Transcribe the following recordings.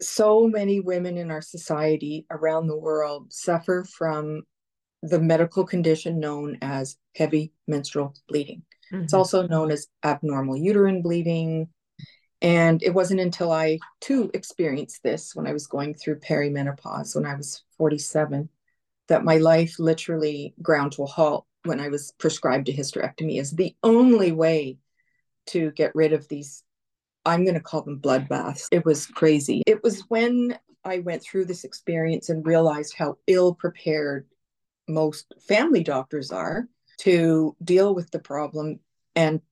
so many women in our society around the world suffer from the medical condition known as heavy menstrual bleeding. Mm-hmm. It's also known as abnormal uterine bleeding. And it wasn't until I too experienced this when I was going through perimenopause when I was 47 that my life literally ground to a halt when I was prescribed a hysterectomy as the only way to get rid of these I'm going to call them bloodbaths. It was crazy. It was when I went through this experience and realized how ill prepared most family doctors are to deal with the problem and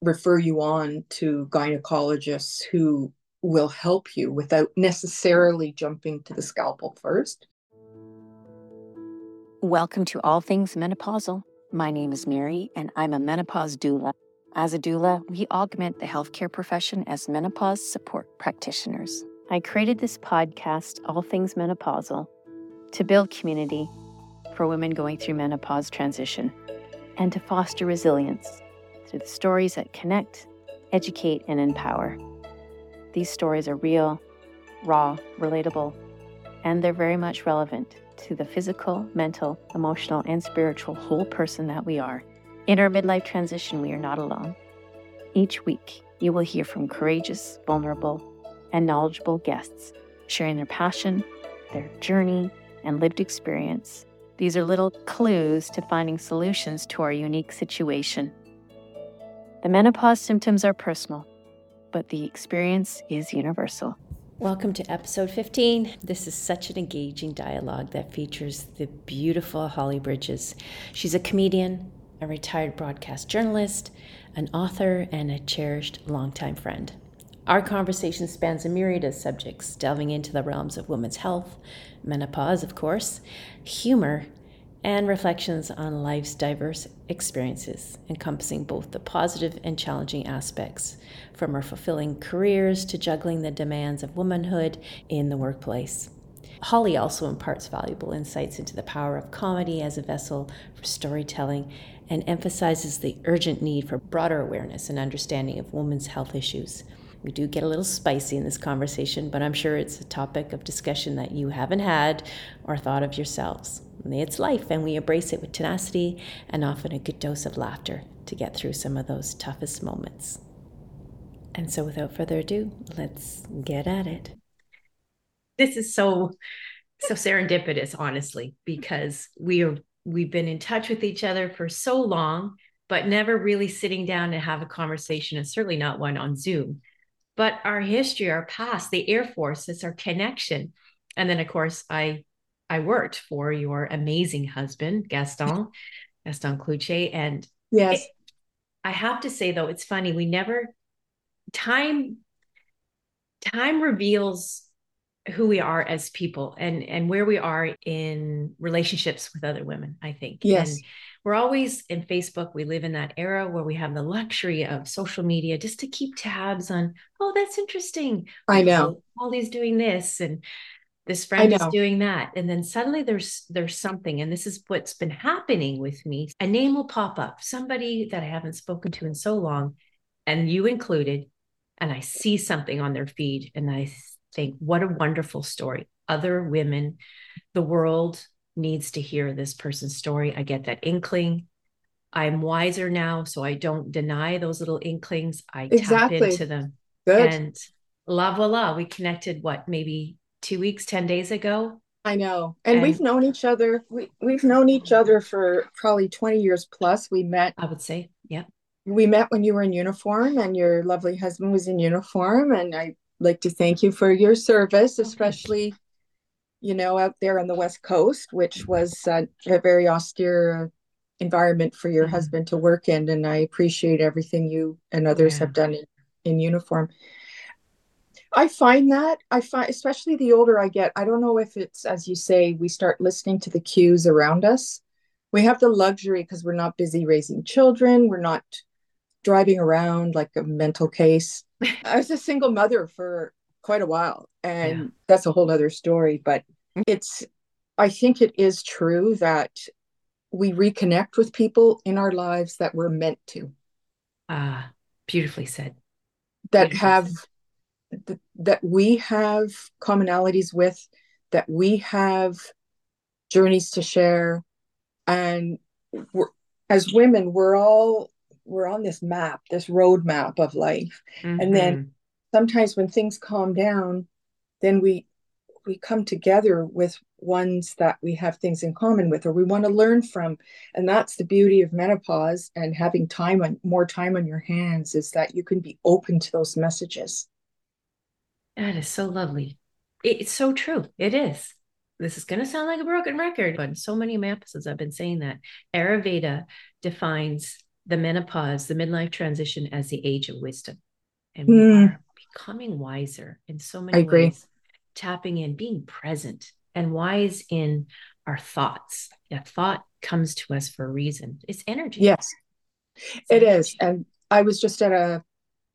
refer you on to gynecologists who will help you without necessarily jumping to the scalpel first. Welcome to All Things Menopausal. My name is Mary, and I'm a menopause doula. As a doula, we augment the healthcare profession as menopause support practitioners. I created this podcast, All Things Menopausal, to build community for women going through menopause transition and to foster resilience through the stories that connect, educate, and empower. These stories are real, raw, relatable, and they're very much relevant to the physical, mental, emotional, and spiritual whole person that we are. In our midlife transition, we are not alone. Each week, you will hear from courageous, vulnerable, and knowledgeable guests sharing their passion, their journey, and lived experience. These are little clues to finding solutions to our unique situation. The menopause symptoms are personal, but the experience is universal. Welcome to episode 15. This is such an engaging dialogue that features the beautiful Holly Bridges. She's a comedian, a retired broadcast journalist, an author, and a cherished longtime friend. Our conversation spans a myriad of subjects, delving into the realms of women's health, menopause, of course, humor, and reflections on life's diverse experiences, encompassing both the positive and challenging aspects, from our fulfilling careers to juggling the demands of womanhood in the workplace. Holly also imparts valuable insights into the power of comedy as a vessel for storytelling and emphasizes the urgent need for broader awareness and understanding of women's health issues. We do get a little spicy in this conversation, but I'm sure it's a topic of discussion that you haven't had or thought of yourselves. It's life, and we embrace it with tenacity and often a good dose of laughter to get through some of those toughest moments. And so, without further ado, let's get at it. This is so so serendipitous, honestly, because we are we've been in touch with each other for so long, but never really sitting down to have a conversation, and certainly not one on Zoom. But our history, our past, the Air Force, it's our connection. And then, of course, I I worked for your amazing husband, Gaston, Gaston Cloutier. And yes, it, I have to say though, it's funny, we never time time reveals who we are as people and and where we are in relationships with other women i think. Yes. and we're always in facebook we live in that era where we have the luxury of social media just to keep tabs on oh that's interesting. I know holly's doing this and this friend is doing that. And then suddenly there's there's something and this is what's been happening with me. A name will pop up somebody that i haven't spoken to in so long and you included and i see something on their feed and i think what a wonderful story other women the world needs to hear this person's story i get that inkling i'm wiser now so i don't deny those little inklings i exactly. tap into them Good. and la voila we connected what maybe two weeks, 10 days ago. I know. And, and, we've known each other. We, we've known each other for probably 20 years plus. We met. I would say, yeah. We met when you were in uniform and your lovely husband was in uniform. And I like to thank you for your service, especially, you know, out there on the West Coast, which was uh, a very austere environment for your mm-hmm. husband to work in. And I appreciate everything you and others yeah. have done in, in uniform. I find that I find, especially the older I get, I don't know if it's as you say, we start listening to the cues around us. We have the luxury because we're not busy raising children. We're not driving around like a mental case. I was a single mother for quite a while, and yeah. that's a whole other story. But it's, I think it is true that we reconnect with people in our lives that we're meant to. Ah, beautifully said. That beautifully have said th- that we have commonalities with, that we have journeys to share, and as women, we're all we're on this map, this road map of life, mm-hmm. and then mm-hmm. sometimes when things calm down, then we we come together with ones that we have things in common with or we want to learn from. And that's the beauty of menopause and having time on more time on your hands is that you can be open to those messages. That is so lovely. It's so true. It is. This is going to sound like a broken record but so many episodes i've been saying that. Ayurveda defines the menopause the midlife transition as the age of wisdom and we mm. are becoming wiser in so many ways tapping in, being present and wise in our thoughts. A thought comes to us for a reason. It's energy. Yes, it's it energy. is. And I was just at a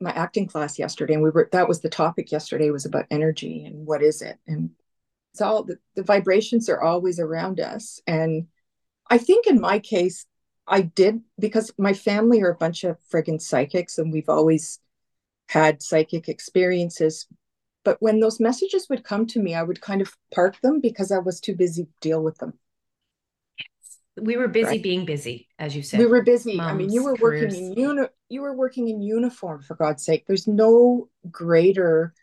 my acting class yesterday, and we were that was the topic yesterday was about energy and what is it, and it's all the, the vibrations are always around us. And I think in my case, I did because my family are a bunch of friggin' psychics, and we've always had psychic experiences but when those messages would come to me, I would kind of park them because I was too busy to deal with them. We were busy right? being busy, as you said. We were busy. Moms, I mean, you were careers. working in uni- you were working in uniform for God's sake. There's no greater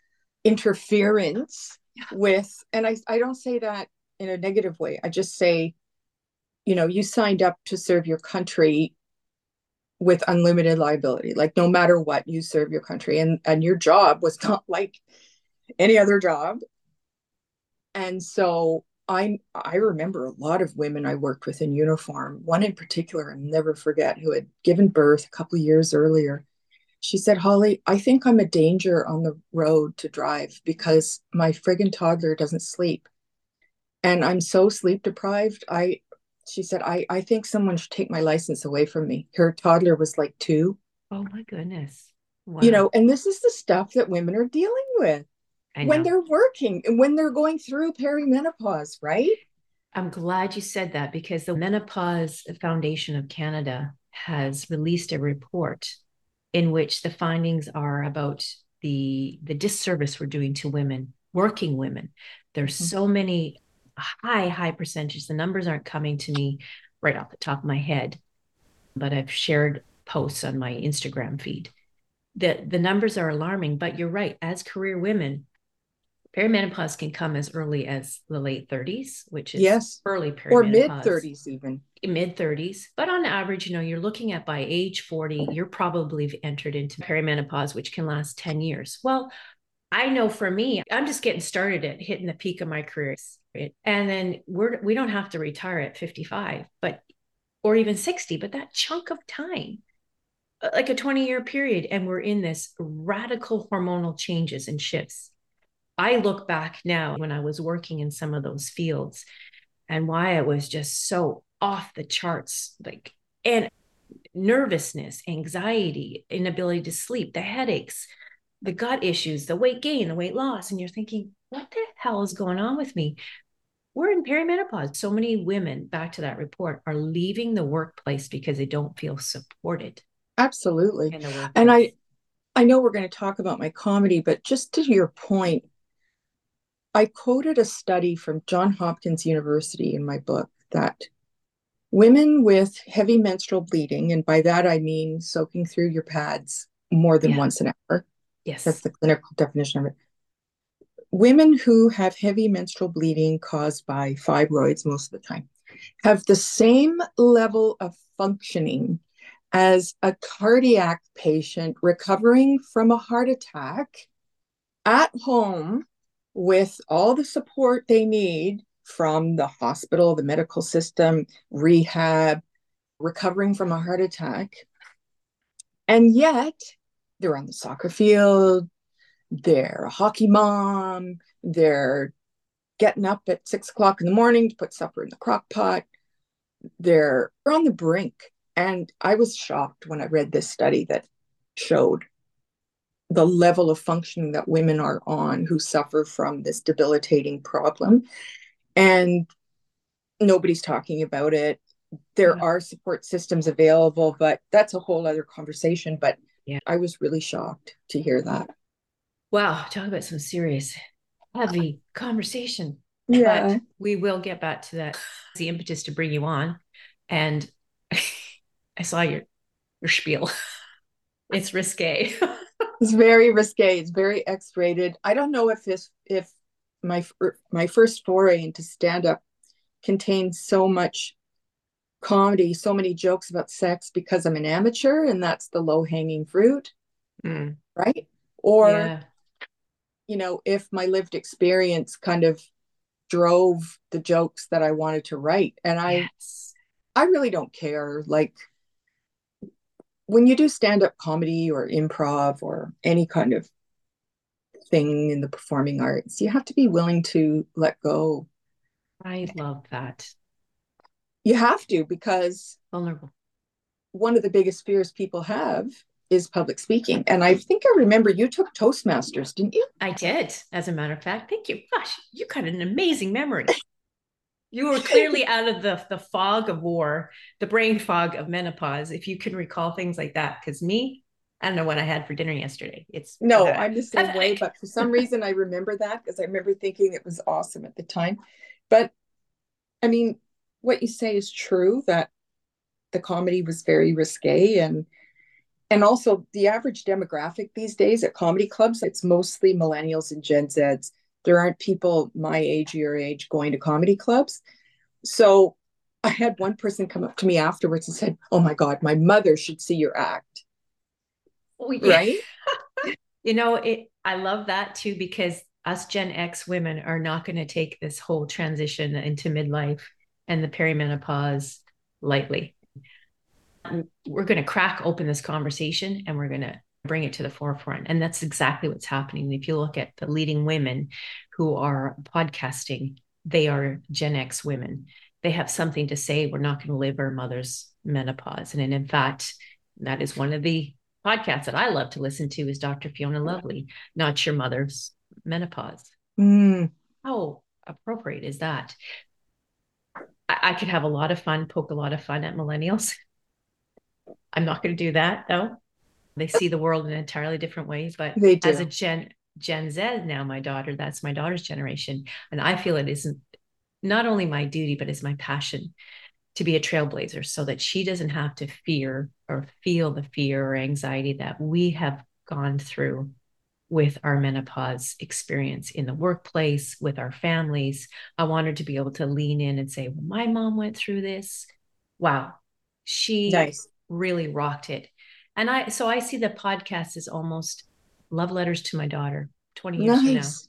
interference yeah. with and I, I don't say that in a negative way. I just say, you know, you signed up to serve your country with unlimited liability. Like no matter what, you serve your country. And and your job was not like any other job. And so I I remember a lot of women I worked with in uniform. One in particular, I'll never forget, who had given birth a couple years earlier. She said, Holly, I think I'm a danger on the road to drive because my friggin' toddler doesn't sleep. And I'm so sleep deprived. I she said, I, I think someone should take my license away from me. Her toddler was like two. Oh my goodness. Wow. You know, and this is the stuff that women are dealing with when they're working and when they're going through perimenopause, right? I'm glad you said that because the Menopause Foundation of Canada has released a report in which the findings are about the the disservice we're doing to women, working women. There's mm-hmm. so many high high percentage. The numbers aren't coming to me right off the top of my head, but I've shared posts on my Instagram feed. The the numbers are alarming, but you're right. As career women, perimenopause can come as early as the late 30s, which is yes. early perimenopause. Or mid 30s, even. Mid 30s. But on average, you know, you're looking at by age 40, you're probably entered into perimenopause, which can last 10 years. Well, I know for me, I'm just getting started at hitting the peak of my career. And then we're we don't have to retire at 55, but or even 60, but that chunk of time uh, like a 20 year period and we're in this radical hormonal changes and shifts I look back now when I was working in some of those fields and why I was just so off the charts, like, and nervousness, anxiety, inability to sleep, the headaches, the gut issues, the weight gain, the weight loss. And you're thinking, what the hell is going on with me? We're in perimenopause. So many women, back to that report, are leaving the workplace because they don't feel supported. Absolutely. And I I know we're going to talk about my comedy, but just to your point, I quoted a study from John Hopkins University in my book that women with heavy menstrual bleeding, and by that I mean soaking through your pads more than yeah. once an hour. Yes. That's the clinical definition of it. Women who have heavy menstrual bleeding caused by fibroids most of the time have the same level of functioning as a cardiac patient recovering from a heart attack at home with all the support they need from the hospital, the medical system, rehab, recovering from a heart attack. And yet they're on the soccer field, they're a hockey mom, they're getting up at six o'clock in the morning to put supper in the crock pot. They're on the brink. And I was shocked when I read this study that showed the level of functioning that women are on who suffer from this debilitating problem. And nobody's talking about it. There yeah. are support systems available, but that's a whole other conversation. But yeah. I was really shocked to hear that. Wow, talk about some serious, heavy conversation. Yeah. But we will get back to that. The impetus to bring you on. And I saw your your spiel. It's risque. it's very risque. It's very X-rated. I don't know if this if my my first foray into stand-up contains so much comedy, so many jokes about sex because I'm an amateur and that's the low-hanging fruit. Mm. Right? Or yeah. you know, if my lived experience kind of drove the jokes that I wanted to write. And I yes. I really don't care. Like when you do stand-up comedy or improv or any kind of thing in the performing arts, you have to be willing to let go. I love that. You have to because vulnerable. One of the biggest fears people have is public speaking. And I think I remember you took Toastmasters, didn't you? I did, as a matter of fact. Thank you. Gosh, you got an amazing memory. you were clearly out of the, the fog of war, the brain fog of menopause, if you can recall things like that. Because me, I don't know what I had for dinner yesterday. It's no, pathetic. I'm the same pathetic. way, but for some reason I remember that because I remember thinking it was awesome at the time. But I mean, what you say is true that the comedy was very risque and and also the average demographic these days at comedy clubs it's mostly millennials and gen z's. There aren't people my age your age going to comedy clubs. So i had one person come up to me afterwards and said oh my god my mother should see your act. Oh, yeah. right? You know it i love that too because us gen x women are not going to take this whole transition into midlife and the perimenopause lightly we're going to crack open this conversation and we're going to bring it to the forefront. And that's exactly what's happening. If you look at the leading women who are podcasting, they are Gen X women. They have something to say. We're not going to live our mother's menopause. And in fact, that is one of the podcasts that I love to listen to is Dr. Fiona Lovely, Not Your Mother's Menopause. Mm. How appropriate is that? I, I could have a lot of fun, poke a lot of fun at millennials I'm not going to do that though. They see the world in entirely different ways. But as a Gen Gen Z now, my daughter, that's my daughter's generation, and I feel it isn't not only my duty but it's my passion to be a trailblazer, so that she doesn't have to fear or feel the fear or anxiety that we have gone through with our menopause experience in the workplace with our families. I wanted to be able to lean in and say, well, "My mom went through this." Wow, she nice really rocked it. And I, so I see the podcast as almost love letters to my daughter 20 years nice.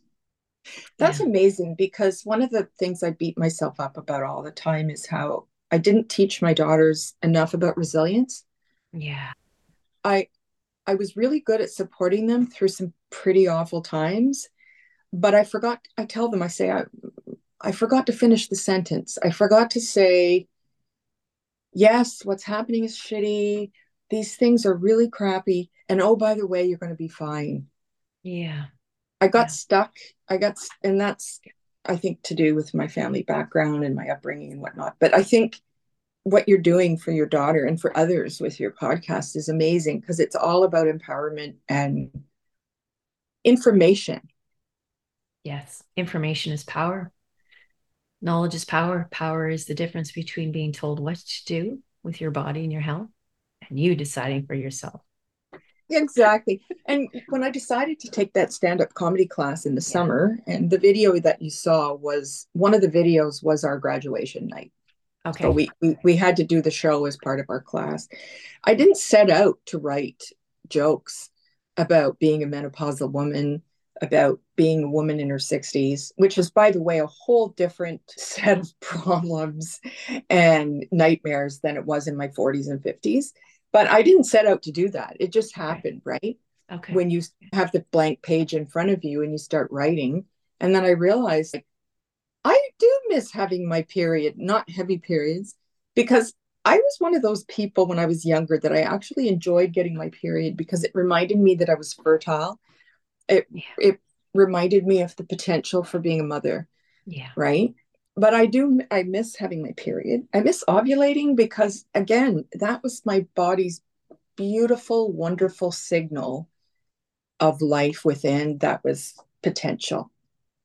That's yeah. amazing because one of the things I beat myself up about all the time is how I didn't teach my daughters enough about resilience. Yeah. I I was really good at supporting them through some pretty awful times, but I forgot I tell them I say I I forgot to finish the sentence. I forgot to say yes, what's happening is shitty. These things are really crappy. And oh, by the way, you're going to be fine. Yeah. I got yeah. stuck. I got, and that's, I think, to do with my family background and my upbringing and whatnot. But I think what you're doing for your daughter and for others with your podcast is amazing because it's all about empowerment and information. Yes, information is power knowledge is power. Power is the difference between being told what to do with your body and your health and you deciding for yourself. Exactly. And when I decided to take that stand up comedy class in the yeah. summer, and the video that you saw was one of the videos was our graduation night. Okay. So we, we, we had to do the show as part of our class. I didn't set out to write jokes about being a menopausal woman about being a woman in her 60s, which is, by the way, a whole different set of problems and nightmares than it was in my 40s and 50s. But I didn't set out to do that. It just happened, okay. right? Okay. When you have the blank page in front of you and you start writing. And then I realized like, I do miss having my period, not heavy periods, because I was one of those people when I was younger that I actually enjoyed getting my period because it reminded me that I was fertile it yeah. it reminded me of the potential for being a mother yeah right but i do i miss having my period i miss ovulating because again that was my body's beautiful wonderful signal of life within that was potential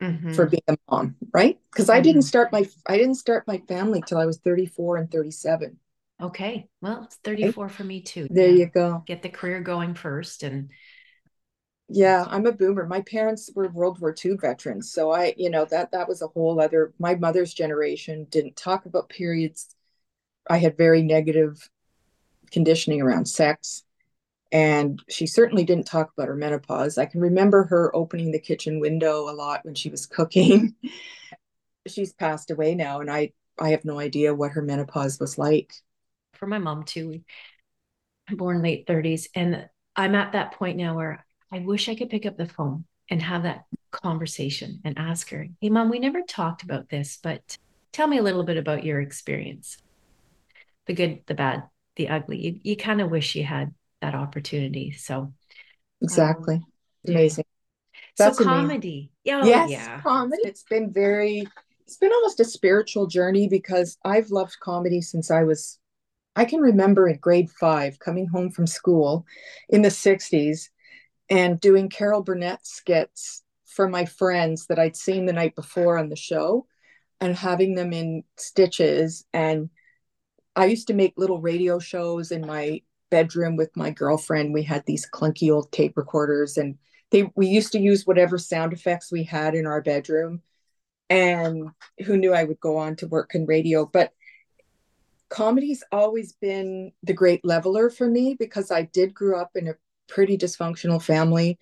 mm-hmm. for being a mom, right? Because mm-hmm. I didn't mm-hmm. start my I didn't start my family till I was 34 and 37. Okay. Well, it's 34 for me too. There yeah. you go. Get the career going first and yeah, I'm a boomer. My parents were World War II veterans. So I, you know, that that was a whole other my mother's generation didn't talk about periods. I had very negative conditioning around sex. And she certainly didn't talk about her menopause. I can remember her opening the kitchen window a lot when she was cooking. She's passed away now, and I I have no idea what her menopause was like. For my mom too, born late 30s, and I'm at that point now where I wish I could pick up the phone and have that conversation and ask her, "Hey, mom, we never talked about this, but tell me a little bit about your experience, the good, the bad, the ugly." You, you kind of wish you had that opportunity. So exactly. Um, amazing. That's so comedy. Yeah. Oh, yes, yeah. Comedy. It's been very it's been almost a spiritual journey because I've loved comedy since I was I can remember in grade five coming home from school in the 60s and doing Carol Burnett skits for my friends that I'd seen the night before on the show and having them in stitches. And I used to make little radio shows in my bedroom with my girlfriend. We had these clunky old tape recorders and they we used to use whatever sound effects we had in our bedroom. And who knew I would go on to work in radio, but comedy's always been the great leveler for me because I did grow up in a pretty dysfunctional family,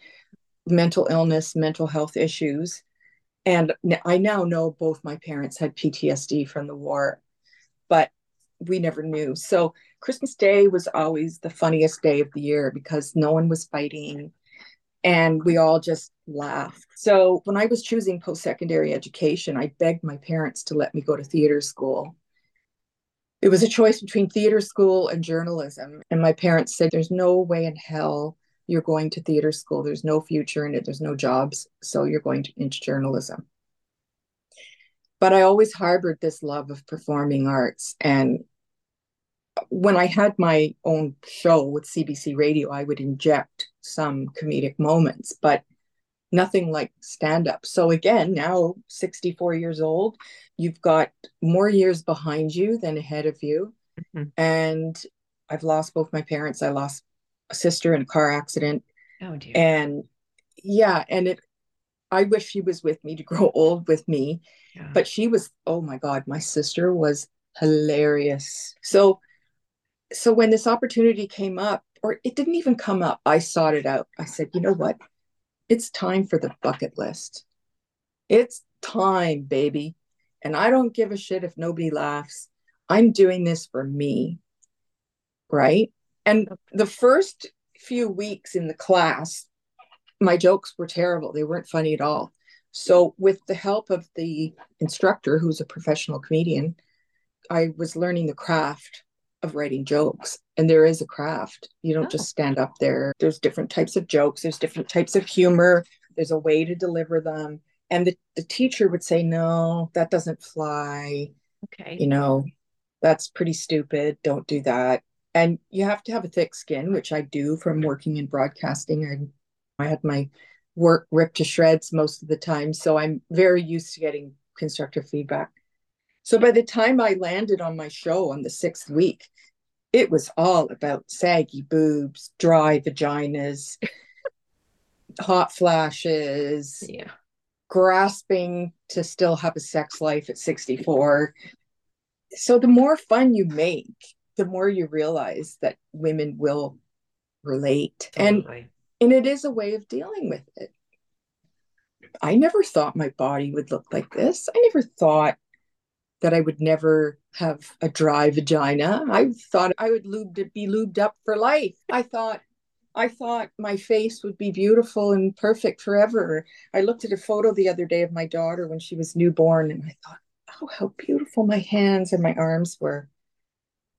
mental illness, mental health issues. And I now know both my parents had PTSD from the war, but we never knew. So Christmas Day was always the funniest day of the year because no one was fighting and we all just laughed. So when I was choosing post secondary education, I begged my parents to let me go to theater school. It was a choice between theater school and journalism. And my parents said, There's no way in hell you're going to theater school. There's no future in it, there's no jobs. So you're going to, into journalism but I always harbored this love of performing arts. And when I had my own show with CBC Radio, I would inject some comedic moments, but nothing like stand up. So, again, now 64 years old, you've got more years behind you than ahead of you. Mm-hmm. And I've lost both my parents. I lost a sister in a car accident. Oh, dear. And yeah, and it, I wish she was with me to grow old with me. Yeah. But she was, oh my God, my sister was hilarious. So, so when this opportunity came up, or it didn't even come up, I sought it out. I said, you know what? It's time for the bucket list. It's time, baby. And I don't give a shit if nobody laughs. I'm doing this for me. Right. And the first few weeks in the class, my jokes were terrible. They weren't funny at all. So, with the help of the instructor, who's a professional comedian, I was learning the craft of writing jokes. And there is a craft. You don't oh. just stand up there. There's different types of jokes, there's different types of humor, there's a way to deliver them. And the, the teacher would say, No, that doesn't fly. Okay. You know, that's pretty stupid. Don't do that. And you have to have a thick skin, which I do from working in broadcasting. I, I had my work ripped to shreds most of the time. So I'm very used to getting constructive feedback. So by the time I landed on my show on the sixth week, it was all about saggy boobs, dry vaginas, hot flashes, yeah. grasping to still have a sex life at 64. So the more fun you make, the more you realize that women will relate. Totally. And and it is a way of dealing with it. I never thought my body would look like this. I never thought that I would never have a dry vagina. I thought I would be lubed up for life. I thought I thought my face would be beautiful and perfect forever. I looked at a photo the other day of my daughter when she was newborn and I thought, oh, how beautiful my hands and my arms were.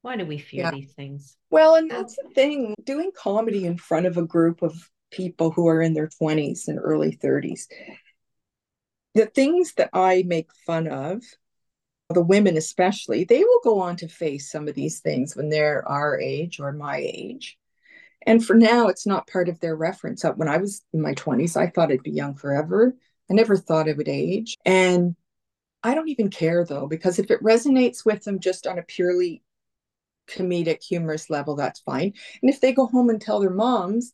Why do we fear yeah. these things? Well, and that's the thing doing comedy in front of a group of people who are in their 20s and early 30s. The things that I make fun of the women especially, they will go on to face some of these things when they're our age or my age. And for now, it's not part of their reference. Uh, when I was in my 20s, I thought I'd be young forever. I never thought I would age. And I don't even care though, because if it resonates with them just on a purely comedic, humorous level, that's fine. And if they go home and tell their moms,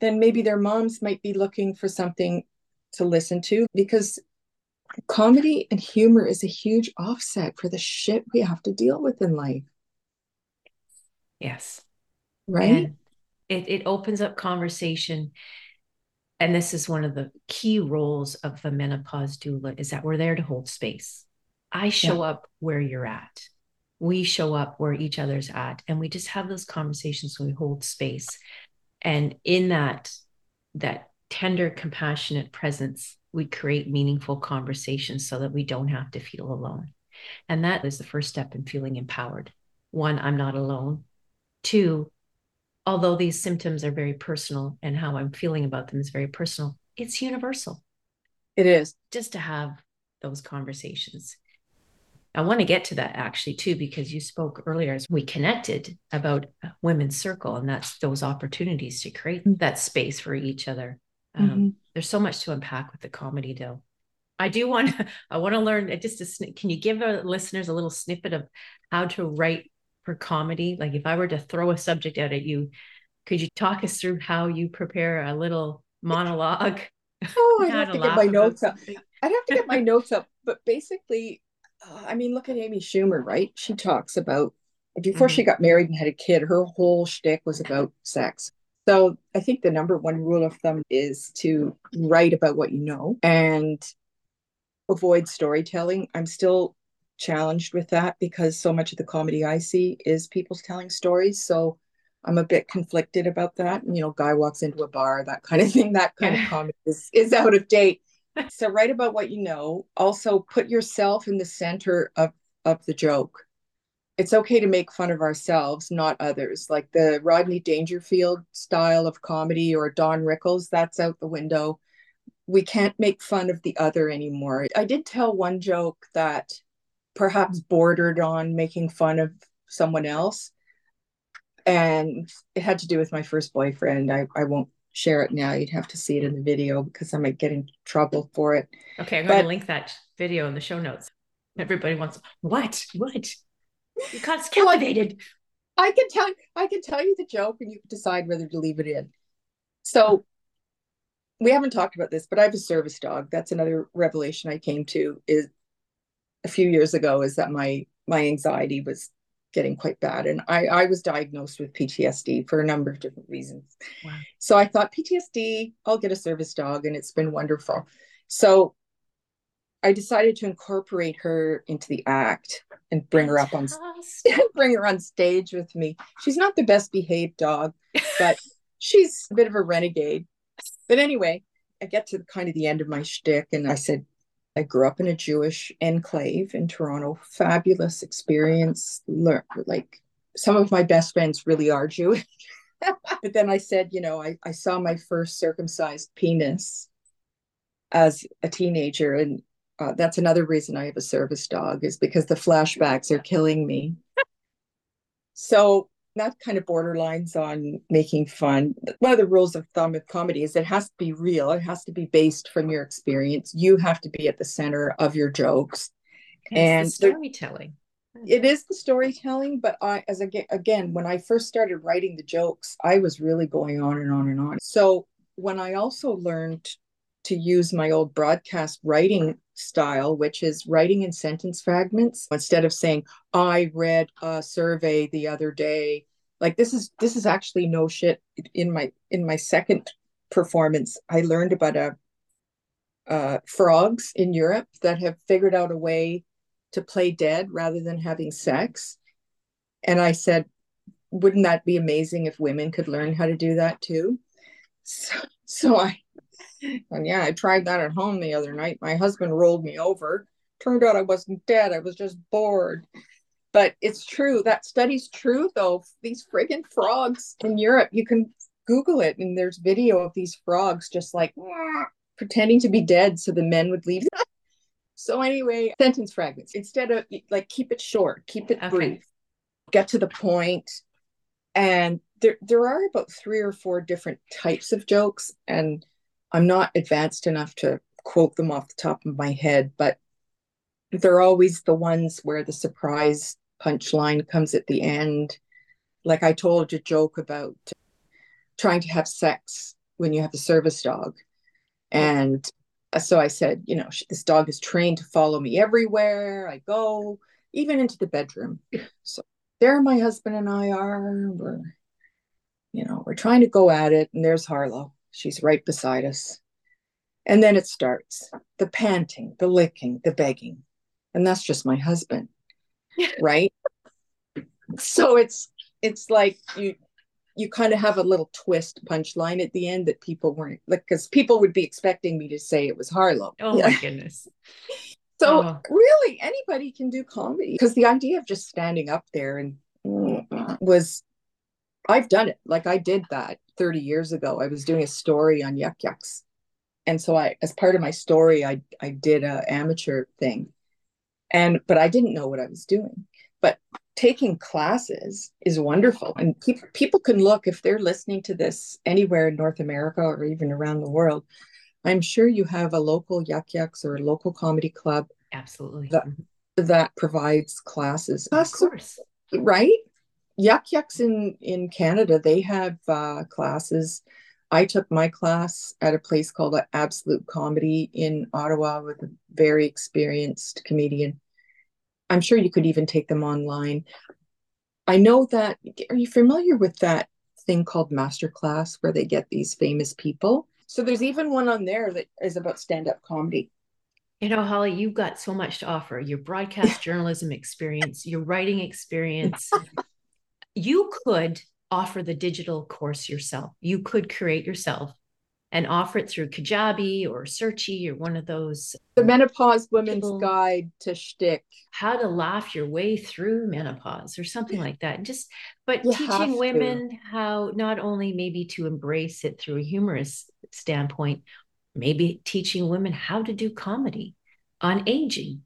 then maybe their moms might be looking for something to listen to because comedy and humor is a huge offset for the shit we have to deal with in life. Yes. Right. And it, it opens up conversation. And this is one of the key roles of the menopause doula is that we're there to hold space. I show yeah. up where you're at. We show up where each other's at. And we just have those conversations we hold space. And in that, that tender, compassionate presence, we create meaningful conversations so that we don't have to feel alone. And that is the first step in feeling empowered. One, I'm not alone. Two, although these symptoms are very personal and how I'm feeling about them is very personal, it's universal. It is. Just to have those conversations. I want to get to that actually too, because you spoke earlier as we connected about women's circle, and that's those opportunities to create that space for each other. Um, mm-hmm. There's so much to unpack with the comedy, though. I do want to, I want to learn just a, can you give our listeners a little snippet of how to write for comedy? Like if I were to throw a subject out at you, could you talk us through how you prepare a little monologue? Oh, I'd have to get my notes up. I'd have to get my notes up. But basically, uh, I mean, look at Amy Schumer, right? She talks about before mm-hmm. she got married and had a kid, her whole shtick was about sex. So I think the number one rule of thumb is to write about what you know and avoid storytelling. I'm still challenged with that because so much of the comedy I see is people telling stories. So I'm a bit conflicted about that. You know, guy walks into a bar, that kind of thing, that kind of comedy is, is out of date. So write about what you know. Also put yourself in the center of, of the joke. It's okay to make fun of ourselves, not others. Like the Rodney Dangerfield style of comedy or Don Rickles, that's out the window. We can't make fun of the other anymore. I did tell one joke that perhaps bordered on making fun of someone else. And it had to do with my first boyfriend. I, I won't share it now. You'd have to see it in the video because I might get in trouble for it. Okay, I'm going to link that video in the show notes. Everybody wants what? What? You got captivated. I can tell I can tell you the joke and you decide whether to leave it in. So we haven't talked about this, but I have a service dog. That's another revelation I came to is a few years ago is that my my anxiety was getting quite bad and I, I was diagnosed with PTSD for a number of different reasons. Wow. So I thought PTSD, I'll get a service dog and it's been wonderful. So I decided to incorporate her into the act and bring her up on bring her on stage with me. She's not the best behaved dog, but she's a bit of a renegade. But anyway, I get to kind of the end of my shtick and I said, I grew up in a Jewish enclave in Toronto. Fabulous experience. Learn like some of my best friends really are Jewish. but then I said, you know, I, I saw my first circumcised penis as a teenager. And uh, that's another reason I have a service dog, is because the flashbacks are killing me. so that kind of borderlines on making fun. One of the rules of thumb of comedy is it has to be real. It has to be based from your experience. You have to be at the center of your jokes. It's and the storytelling. It is the storytelling, but I, as again, again, when I first started writing the jokes, I was really going on and on and on. So when I also learned to use my old broadcast writing style, which is writing in sentence fragments instead of saying, I read a survey the other day. Like this is this is actually no shit. In my in my second performance, I learned about a uh, frogs in Europe that have figured out a way to play dead rather than having sex. And I said, wouldn't that be amazing if women could learn how to do that too? So, so I and yeah, I tried that at home the other night. My husband rolled me over. Turned out I wasn't dead. I was just bored. But it's true. That study's true, though. These friggin' frogs in Europe, you can Google it, and there's video of these frogs just like pretending to be dead so the men would leave. so, anyway, sentence fragments. Instead of like, keep it short, keep it okay. brief, get to the point. point, and there there are about three or four different types of jokes, and I'm not advanced enough to quote them off the top of my head, but they're always the ones where the surprise punchline comes at the end. Like I told a joke about trying to have sex when you have a service dog. And so I said, you know, this dog is trained to follow me everywhere I go, even into the bedroom. So there my husband and I are. We're, you know, we're trying to go at it. And there's Harlow. She's right beside us. And then it starts the panting, the licking, the begging. And that's just my husband. right? So it's it's like you you kind of have a little twist punchline at the end that people weren't like because people would be expecting me to say it was Harlow. Oh yeah. my goodness. So oh. really anybody can do comedy because the idea of just standing up there and mm, was I've done it. Like I did that 30 years ago. I was doing a story on Yuk Yuk's. And so I as part of my story I I did a amateur thing. And but I didn't know what I was doing. But taking classes is wonderful and people people can look if they're listening to this anywhere in North America or even around the world I'm sure you have a local Yuk Yuk's or a local comedy club absolutely that, that provides classes of course right Yuk Yuk's in in Canada they have uh, classes I took my class at a place called Absolute Comedy in Ottawa with a very experienced comedian I'm sure you could even take them online. I know that, are you familiar with that thing called Masterclass where they get these famous people? So there's even one on there that is about stand up comedy. You know, Holly, you've got so much to offer your broadcast journalism experience, your writing experience. You could offer the digital course yourself. You could create yourself and offer it through Kajabi or Searchy or one of those. The Menopause Women's Guide to Shtick. How to laugh your way through menopause or something like that. Just, but you teaching women to. how not only maybe to embrace it through a humorous standpoint, maybe teaching women how to do comedy on aging.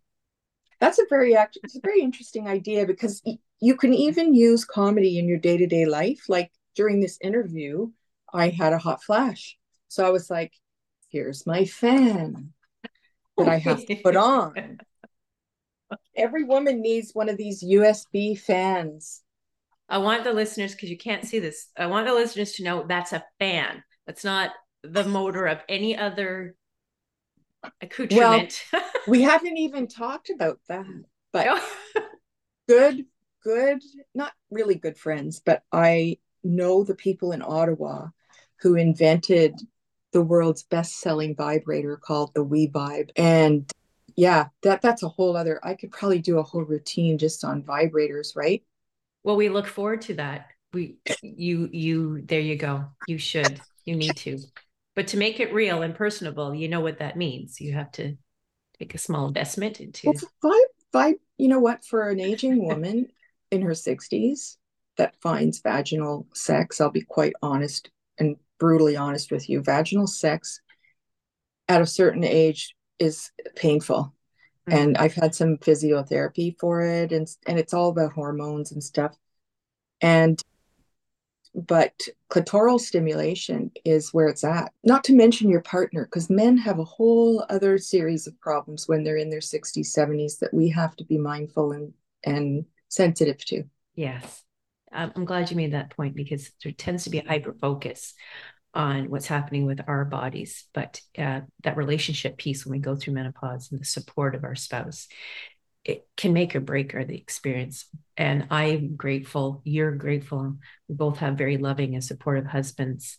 That's a very act- it's a very interesting idea because you can even use comedy in your day to day life. Like during this interview, I had a hot flash so I was like, here's my fan that I have to put on. Every woman needs one of these USB fans. I want the listeners, because you can't see this, I want the listeners to know that's a fan. That's not the motor of any other accoutrement. Well, we haven't even talked about that, but good, good, not really good friends, but I know the people in Ottawa who invented the world's best-selling vibrator called the We-Vibe. And yeah, that that's a whole other I could probably do a whole routine just on vibrators, right? Well, we look forward to that. We you you there you go. You should. You need to. But to make it real and personable, you know what that means. You have to take a small investment into well, vibe, vibe, you know what, for an aging woman in her 60s that finds vaginal sex, I'll be quite honest and brutally honest with you. Vaginal sex at a certain age is painful. Mm-hmm. And I've had some physiotherapy for it and and it's all about hormones and stuff. And but clitoral stimulation is where it's at. Not to mention your partner, because men have a whole other series of problems when they're in their 60s, 70s that we have to be mindful and and sensitive to. Yes. I'm glad you made that point because there tends to be a hyper focus on what's happening with our bodies, but uh, that relationship piece when we go through menopause and the support of our spouse, it can make or break our the experience. And I'm grateful, you're grateful. We both have very loving and supportive husbands,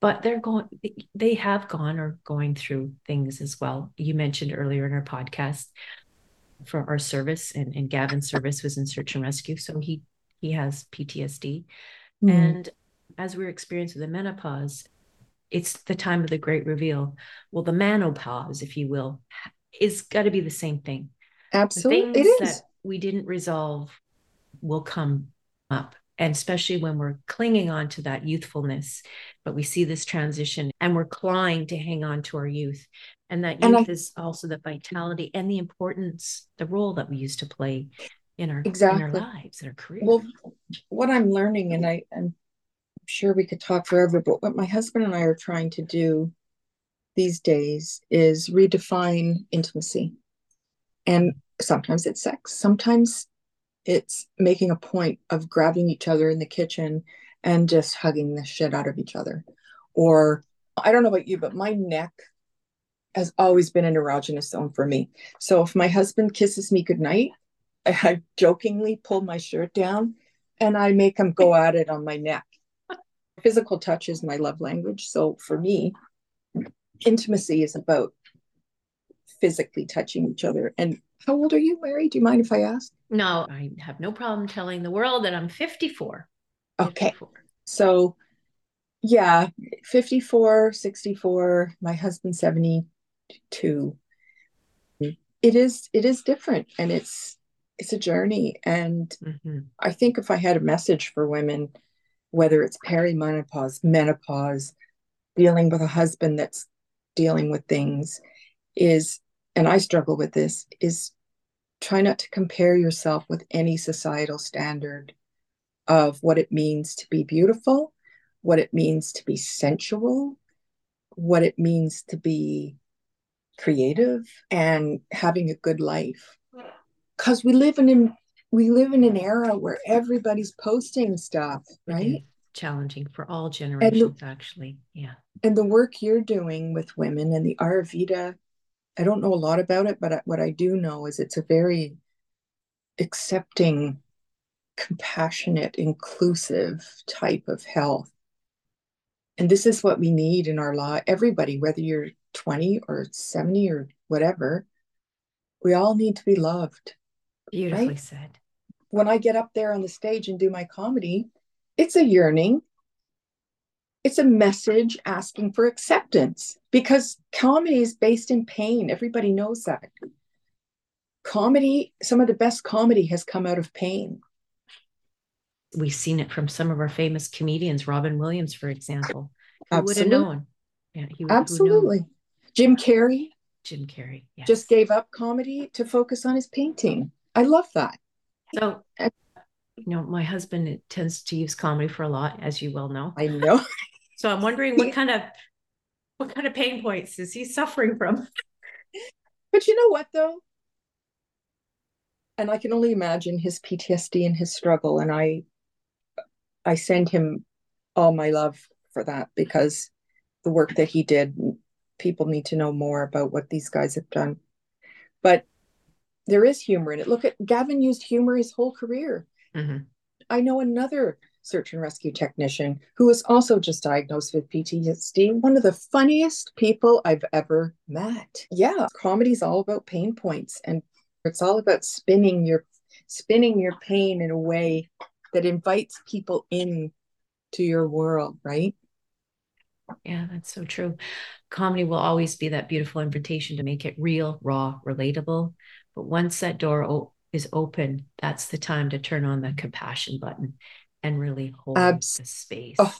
but they're going, they have gone or going through things as well. You mentioned earlier in our podcast for our service, and, and Gavin's service was in search and rescue, so he he has PTSD. Mm. And as we're experiencing the menopause, it's the time of the great reveal. Well, the menopause, if you will, is got to be the same thing. Absolutely. The things that we didn't resolve will come up. And especially when we're clinging on to that youthfulness, but we see this transition and we're clawing to hang on to our youth. And that youth and I, is also the vitality and the importance, the role that we used to play in our exactly. in our lives, in our career. Well, what I'm learning, and I and sure we could talk forever, but what my husband and I are trying to do these days is redefine intimacy. And sometimes it's sex, sometimes it's making a point of grabbing each other in the kitchen and just hugging the shit out of each other. Or I don't know about you, but my neck has always been an erogenous zone for me. So if my husband kisses me goodnight, I jokingly pull my shirt down and I make him go at it on my neck. Physical touch is my love language. So for me, intimacy is about physically touching each other. And how old are you, Mary? Do you mind if I ask? No, I have no problem telling the world that I'm 54. Okay. 54. So, yeah, 54, 64, my husband 72. It is it is different and it's it's a journey and mm-hmm. I think if I had a message for women whether it's perimenopause, menopause, dealing with a husband that's dealing with things is and I struggle with this is try not to compare yourself with any societal standard of what it means to be beautiful, what it means to be sensual, what it means to be creative and having a good life. Cuz we live in an we live in an era where everybody's posting stuff, right? Challenging for all generations, the, actually. Yeah. And the work you're doing with women and the Ayurveda I don't know a lot about it, but what I do know is it's a very accepting, compassionate, inclusive type of health. And this is what we need in our law. Everybody, whether you're 20 or 70 or whatever, we all need to be loved. Beautifully right? said. When I get up there on the stage and do my comedy, it's a yearning it's a message asking for acceptance because comedy is based in pain. Everybody knows that. Comedy, some of the best comedy has come out of pain. We've seen it from some of our famous comedians, Robin Williams, for example. Who Absolutely. would have known? Yeah, he, Absolutely. Jim Carrey. Jim Carrey. Yes. Just gave up comedy to focus on his painting. I love that. So, you know, my husband tends to use comedy for a lot, as you well know. I know. So I'm wondering what kind of what kind of pain points is he suffering from? But you know what though? And I can only imagine his PTSD and his struggle and I I send him all my love for that because the work that he did people need to know more about what these guys have done. But there is humor in it. Look at Gavin used humor his whole career. Mm-hmm. I know another search and rescue technician who was also just diagnosed with PTSD. One of the funniest people I've ever met. Yeah, comedy's all about pain points and it's all about spinning your spinning your pain in a way that invites people in to your world, right? Yeah, that's so true. Comedy will always be that beautiful invitation to make it real, raw, relatable. But once that door o- is open, that's the time to turn on the compassion button and really hold Abs- the space. Oh,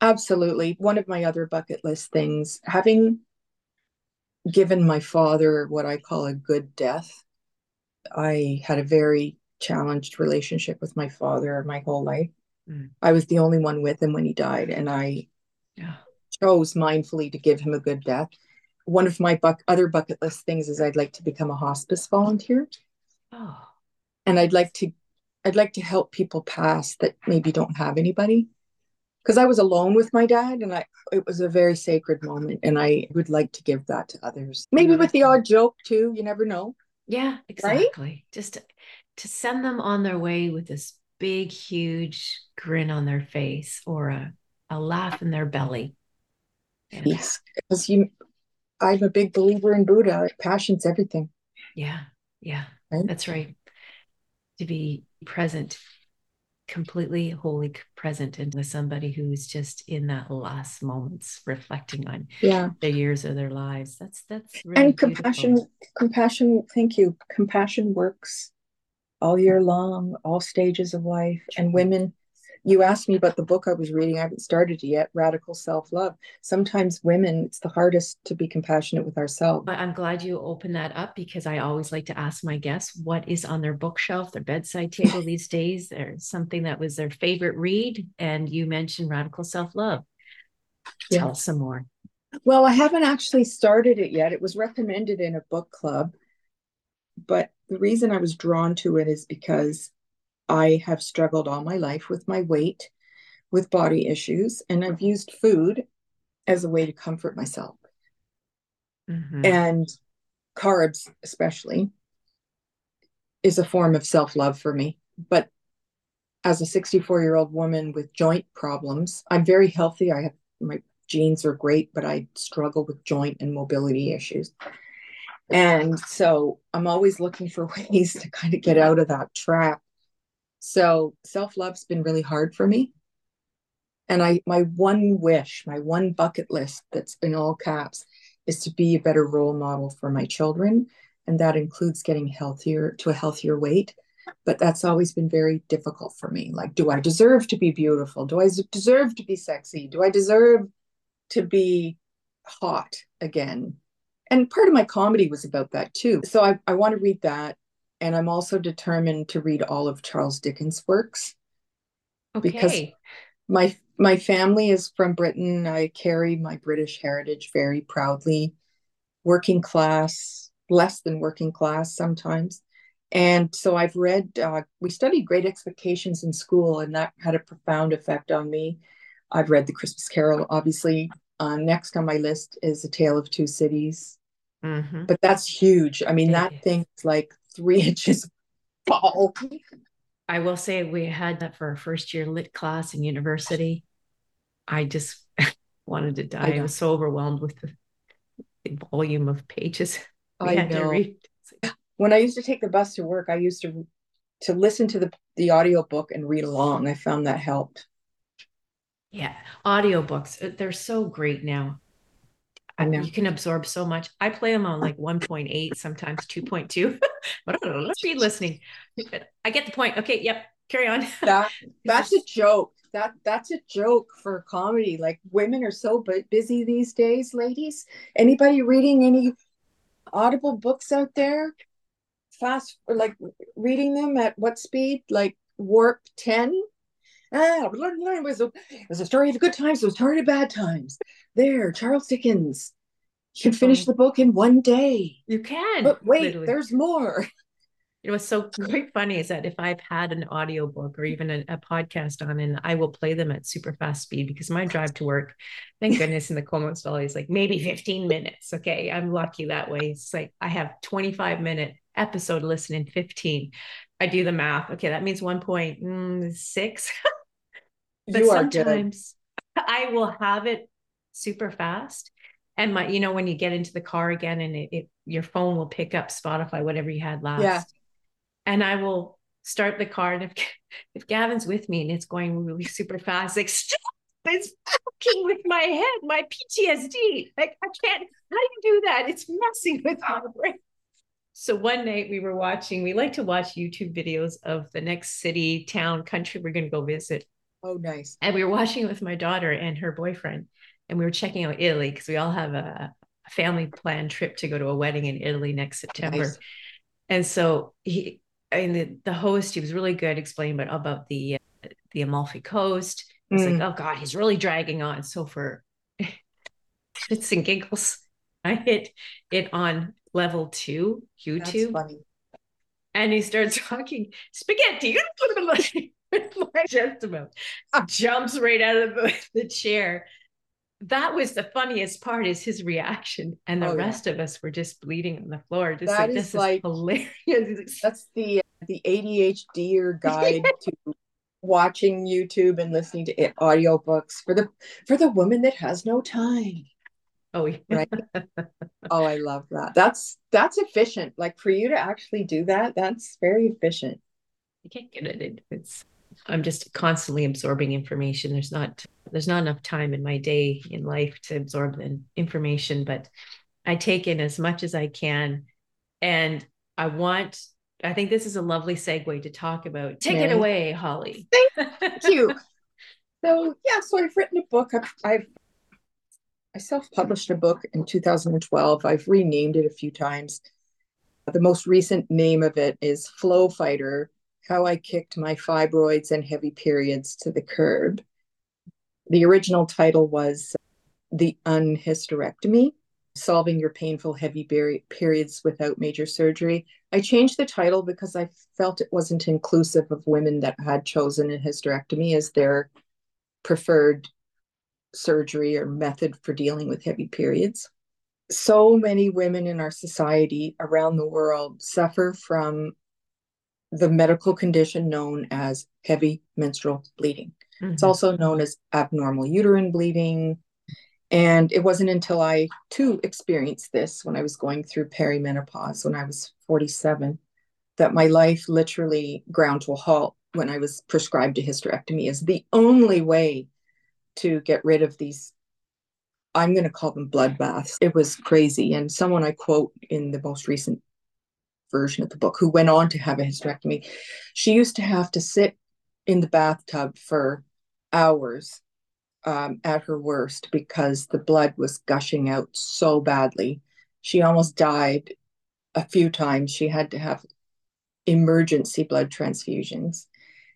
absolutely. One of my other bucket list things, having given my father what I call a good death, I had a very challenged relationship with my father my whole life. Mm. I was the only one with him when he died, and I yeah. chose mindfully to give him a good death. One of my buck- other bucket list things is I'd like to become a hospice volunteer. Oh. And I'd like to I'd like to help people pass that maybe don't have anybody. Because I was alone with my dad and I it was a very sacred moment and I would like to give that to others. Maybe with the odd joke too, you never know. Yeah, exactly. Right? Just to, to send them on their way with this big, huge grin on their face or a, a laugh in their belly. Yes, because you I'm a big believer in Buddha. Passion's everything. Yeah, yeah. Right? That's right. To be present completely wholly present and with somebody who's just in that last moments reflecting on yeah. the years of their lives. That's that's really and compassion beautiful. compassion thank you. Compassion works all year long all stages of life and women you asked me about the book I was reading. I haven't started yet. Radical Self Love. Sometimes women, it's the hardest to be compassionate with ourselves. I'm glad you opened that up because I always like to ask my guests what is on their bookshelf, their bedside table these days. There's something that was their favorite read, and you mentioned Radical Self Love. Tell us some more. Well, I haven't actually started it yet. It was recommended in a book club, but the reason I was drawn to it is because I have struggled all my life with my weight, with body issues, and I've used food as a way to comfort myself. Mm-hmm. And carbs, especially, is a form of self love for me. But as a 64 year old woman with joint problems, I'm very healthy. I have my genes are great, but I struggle with joint and mobility issues. And so I'm always looking for ways to kind of get out of that trap so self-love's been really hard for me. And I my one wish, my one bucket list that's in all caps is to be a better role model for my children. And that includes getting healthier to a healthier weight. But that's always been very difficult for me. Like, do I deserve to be beautiful? Do I deserve to be sexy? Do I deserve to be hot again? And part of my comedy was about that too. So I, I want to read that and I'm also determined to read all of Charles Dickens' works. Okay. Because my my family is from Britain. I carry my British heritage very proudly. Working class, less than working class sometimes. And so I've read, uh, we studied Great Expectations in school, and that had a profound effect on me. I've read The Christmas Carol, obviously. Uh, next on my list is A Tale of Two Cities. Mm-hmm. But that's huge. I mean, that thing's like three inches tall. I will say we had that for our first year lit class in university. I just wanted to die. I, I was so overwhelmed with the, the volume of pages I had know. to read. When I used to take the bus to work, I used to to listen to the the audio book and read along. I found that helped. Yeah, audiobooks, uh, they're so great now. I know. You can absorb so much. I play them on like 1.8, sometimes 2.2. but I don't. Speed listening. I get the point. Okay. Yep. Carry on. that that's a joke. That that's a joke for comedy. Like women are so busy these days, ladies. Anybody reading any audible books out there? Fast or like reading them at what speed? Like warp 10? Ah, it was a, it was a story of good times. It was a story of bad times. There, Charles Dickens. You can finish the book in one day. You can. But wait, literally. there's more. It was so quite funny is that if I've had an audio book or even a, a, podcast on, and I will play them at super fast speed because my drive to work, thank goodness in the Comox Valley is like maybe 15 minutes. Okay. I'm lucky that way. It's like I have 25 minute episode listen in 15. I do the math. Okay. That means 1.6. But you sometimes good. I will have it super fast. And my, you know, when you get into the car again and it, it your phone will pick up Spotify, whatever you had last. Yeah. And I will start the car. And if if Gavin's with me and it's going really super fast, like stop, it's fucking with my head, my PTSD. Like I can't, how do you do that? It's messing with my brain. So one night we were watching, we like to watch YouTube videos of the next city, town, country we're going to go visit. Oh, nice. And we were watching it with my daughter and her boyfriend. And we were checking out Italy because we all have a, family planned trip to go to a wedding in Italy next September. Nice. And so he, I mean, the, the host, he was really good explaining about, about the, uh, the Amalfi Coast. It's mm. like, oh God, he's really dragging on. So for shits and giggles, I hit it on level two, YouTube. And he starts talking spaghetti. my about jumps right out of the, the chair. That was the funniest part is his reaction and the oh, rest yeah. of us were just bleeding on the floor. Just that like this is, like, hilarious. that's the the adhd or guide to watching youtube and listening to it, audiobooks for the for the woman that has no time. Oh yeah. right? Oh i love that. That's that's efficient. Like for you to actually do that that's very efficient. You can't get it it's I'm just constantly absorbing information. There's not there's not enough time in my day in life to absorb the information, but I take in as much as I can. And I want I think this is a lovely segue to talk about. Take it away, Holly. Thank you. So yeah, so I've written a book. I've, I've I self-published a book in 2012. I've renamed it a few times. The most recent name of it is Flow Fighter: How I Kicked My Fibroids and Heavy Periods to the Curb. The original title was The Unhysterectomy Solving Your Painful Heavy Periods Without Major Surgery. I changed the title because I felt it wasn't inclusive of women that had chosen a hysterectomy as their preferred surgery or method for dealing with heavy periods. So many women in our society around the world suffer from the medical condition known as heavy menstrual bleeding. Mm-hmm. It's also known as abnormal uterine bleeding. And it wasn't until I too experienced this when I was going through perimenopause when I was 47 that my life literally ground to a halt when I was prescribed a hysterectomy as the only way to get rid of these i'm going to call them bloodbaths it was crazy and someone i quote in the most recent version of the book who went on to have a hysterectomy. She used to have to sit in the bathtub for hours um, at her worst because the blood was gushing out so badly. She almost died a few times. She had to have emergency blood transfusions.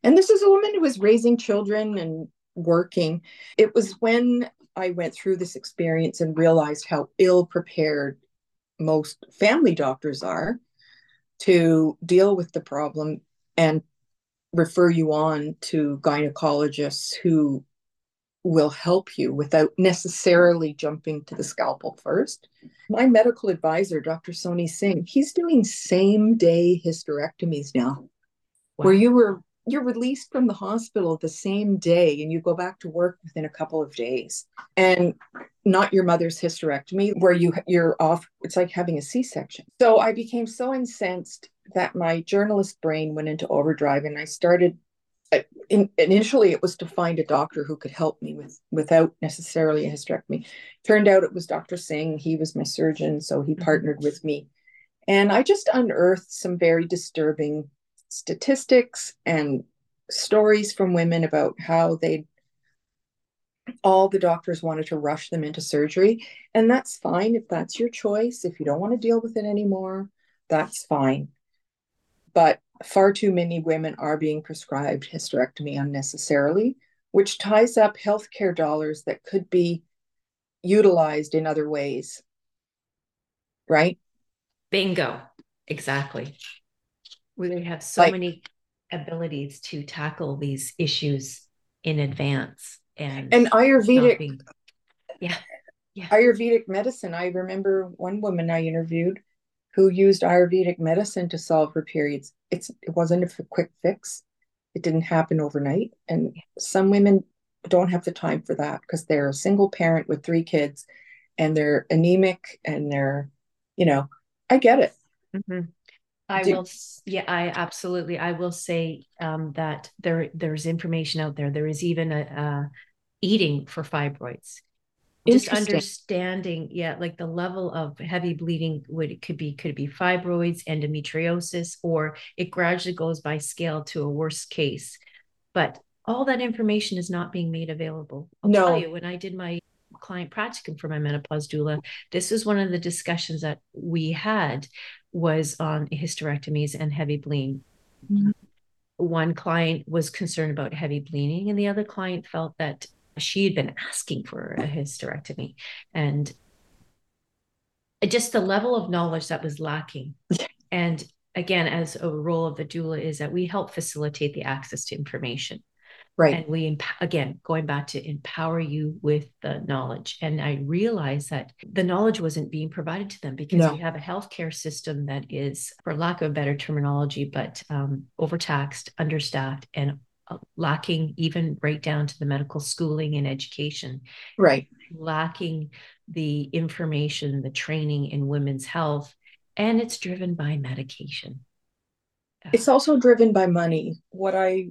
And this is a woman who was raising children and working. It was when I went through this experience and realized how ill prepared most family doctors are to deal with the problem and refer you on to gynecologists who will help you without necessarily jumping to the scalpel first. My medical advisor, Dr. Sony Singh, he's doing same day hysterectomies now, wow. where you were you're released from the hospital the same day and you go back to work within a couple of days and not your mother's hysterectomy where you you're off it's like having a c-section. So i became so incensed that my journalist brain went into overdrive and i started in, initially it was to find a doctor who could help me with without necessarily a hysterectomy. Turned out it was dr singh. He was my surgeon so he mm-hmm. partnered with me. And i just unearthed some very disturbing statistics and stories from women about how they all the doctors wanted to rush them into surgery and that's fine if that's your choice. If you don't want to deal with it anymore that's fine. But far too many women are being prescribed hysterectomy unnecessarily which ties up healthcare dollars that could be utilized in other ways. Right? Bingo. Exactly. We they have so like, many abilities to tackle these issues in advance and and ayurvedic being, yeah yeah ayurvedic medicine i remember one woman i interviewed who used ayurvedic medicine to solve her periods it's it wasn't a quick fix it didn't happen overnight and some women don't have the time for that because they're a single parent with three kids and they're anemic and they're you know i get it mm-hmm. I Do, will, yeah, I absolutely. I will say um, that there there's information out there. There is even a, a eating for fibroids. Just understanding, yeah, like the level of heavy bleeding would it could be could it be fibroids, endometriosis, or it gradually goes by scale to a worst case. But all that information is not being made available. I'll no. tell you, when I did my client practicum for my menopause doula, this was one of the discussions that we had was on hysterectomies and heavy bleeding. Mm-hmm. One client was concerned about heavy bleeding, and the other client felt that she had been asking for a hysterectomy. And just the level of knowledge that was lacking. And again, as a role of the doula, is that we help facilitate the access to information. Right. And we, again, going back to empower you with the knowledge. And I realized that the knowledge wasn't being provided to them because no. we have a healthcare system that is, for lack of better terminology, but um, overtaxed, understaffed, and lacking even right down to the medical schooling and education. Right. Lacking the information, the training in women's health. And it's driven by medication. It's also driven by money. What I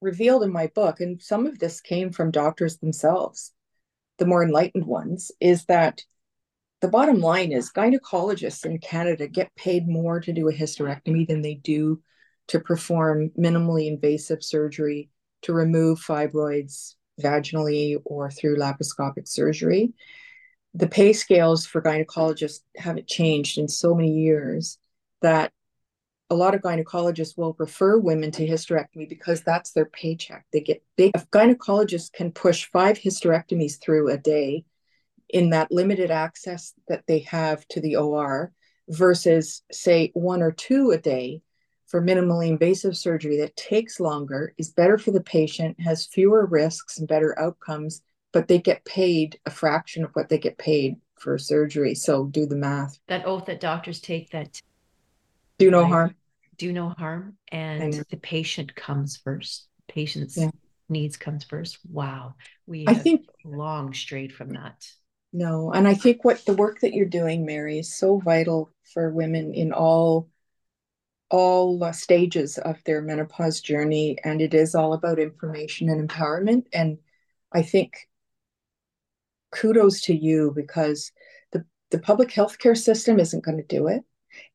revealed in my book, and some of this came from doctors themselves, the more enlightened ones, is that the bottom line is gynecologists in Canada get paid more to do a hysterectomy than they do to perform minimally invasive surgery to remove fibroids vaginally or through laparoscopic surgery. The pay scales for gynecologists haven't changed in so many years that a lot of gynecologists will refer women to hysterectomy because that's their paycheck. They get big. If gynecologists can push five hysterectomies through a day in that limited access that they have to the OR versus, say, one or two a day for minimally invasive surgery that takes longer, is better for the patient, has fewer risks and better outcomes, but they get paid a fraction of what they get paid for surgery. So do the math. That oath that doctors take that do no harm. Do no harm and the patient comes first. Patient's yeah. needs comes first. Wow. We i think long strayed from that. No and i think what the work that you're doing mary is so vital for women in all all uh, stages of their menopause journey and it is all about information and empowerment and i think kudos to you because the the public healthcare system isn't going to do it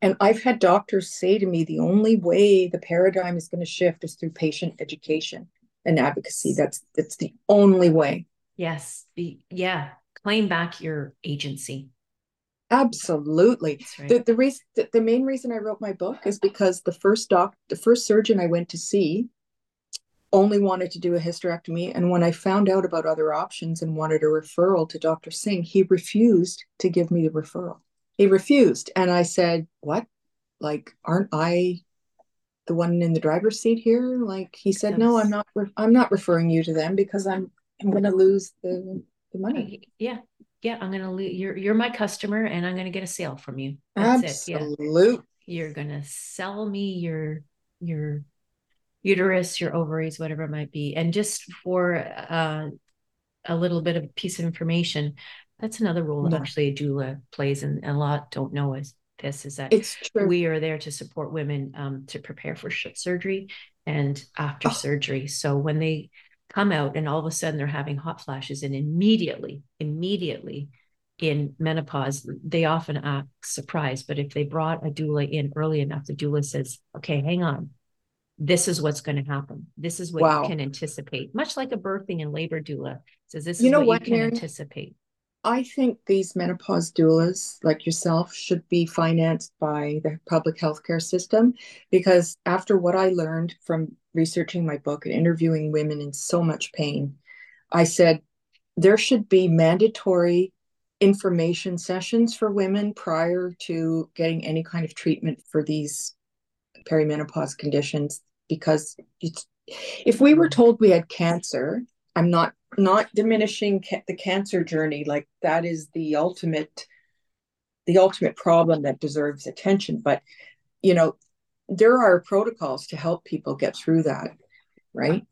and I've had doctors say to me the only way the paradigm is going to shift is through patient education and advocacy. That's that's the only way. Yes. The, yeah. Claim back your agency. Absolutely. Right. The the reason the, the main reason I wrote my book is because the first doc the first surgeon I went to see only wanted to do a hysterectomy. And when I found out about other options and wanted a referral to Dr. Singh, he refused to give me the referral he refused. And I said, What? Like, aren't I the one in the driver's seat here? Like he said, No, I'm not re- I'm not referring you to them because I'm I'm gonna lose the, the money. Yeah. Yeah, I'm gonna you're you're my customer and I'm gonna get a sale from you. That's Absolutely. Yeah. You're gonna sell me your your uterus, your ovaries, whatever it might be. And just for uh, a little bit of a piece of information, that's another role that actually a doula plays, and, and a lot don't know is this is that it's true. we are there to support women um, to prepare for surgery and after oh. surgery. So when they come out and all of a sudden they're having hot flashes, and immediately, immediately in menopause, they often act surprised. But if they brought a doula in early enough, the doula says, "Okay, hang on." This is what's going to happen. This is what wow. you can anticipate. Much like a birthing and labor doula says, "This is you know what, what you can anticipate." I think these menopause doulas, like yourself, should be financed by the public healthcare system because after what I learned from researching my book and interviewing women in so much pain, I said there should be mandatory information sessions for women prior to getting any kind of treatment for these perimenopause conditions because it's if we were told we had cancer I'm not not diminishing ca- the cancer journey like that is the ultimate the ultimate problem that deserves attention but you know there are protocols to help people get through that right?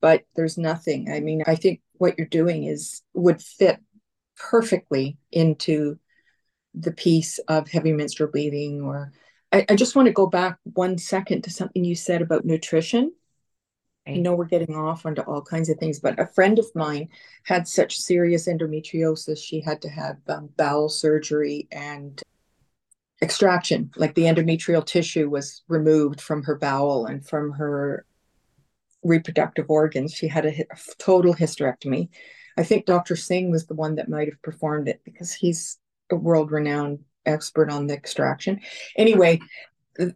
But there's nothing i mean i think what you're doing is would fit perfectly into the piece of heavy menstrual bleeding or I, I just want to go back one second to something you said about nutrition I know we're getting off onto all kinds of things, but a friend of mine had such serious endometriosis, she had to have um, bowel surgery and extraction. Like the endometrial tissue was removed from her bowel and from her reproductive organs. She had a, a total hysterectomy. I think Dr. Singh was the one that might have performed it because he's a world renowned expert on the extraction. Anyway,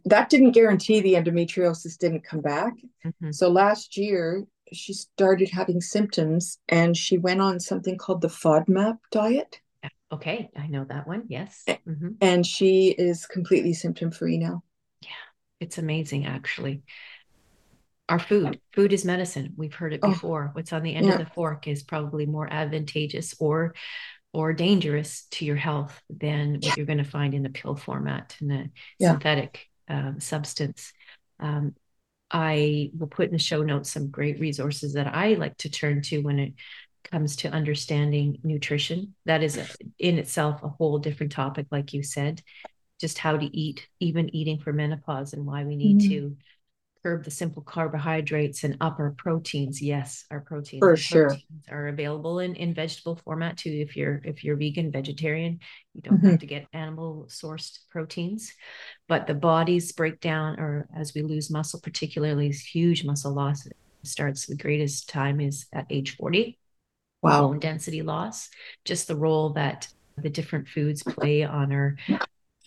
that didn't guarantee the endometriosis didn't come back. Mm-hmm. So last year, she started having symptoms and she went on something called the FODMAP diet. Okay, I know that one. Yes. Mm-hmm. And she is completely symptom free now. Yeah, it's amazing, actually. Our food, food is medicine. We've heard it oh. before. Oh, What's on the end yeah. of the fork is probably more advantageous or or dangerous to your health than what you're going to find in the pill format and the yeah. synthetic um, substance. Um, I will put in the show notes some great resources that I like to turn to when it comes to understanding nutrition. That is a, in itself a whole different topic, like you said, just how to eat, even eating for menopause, and why we need mm-hmm. to curb the simple carbohydrates and up our proteins. Yes, our proteins for sure are available in, in vegetable format too. If you're if you're vegan, vegetarian, you don't mm-hmm. have to get animal sourced proteins. But the body's breakdown, or as we lose muscle, particularly huge muscle loss, starts the greatest time is at age 40. Wow. Bone density loss, just the role that the different foods play on our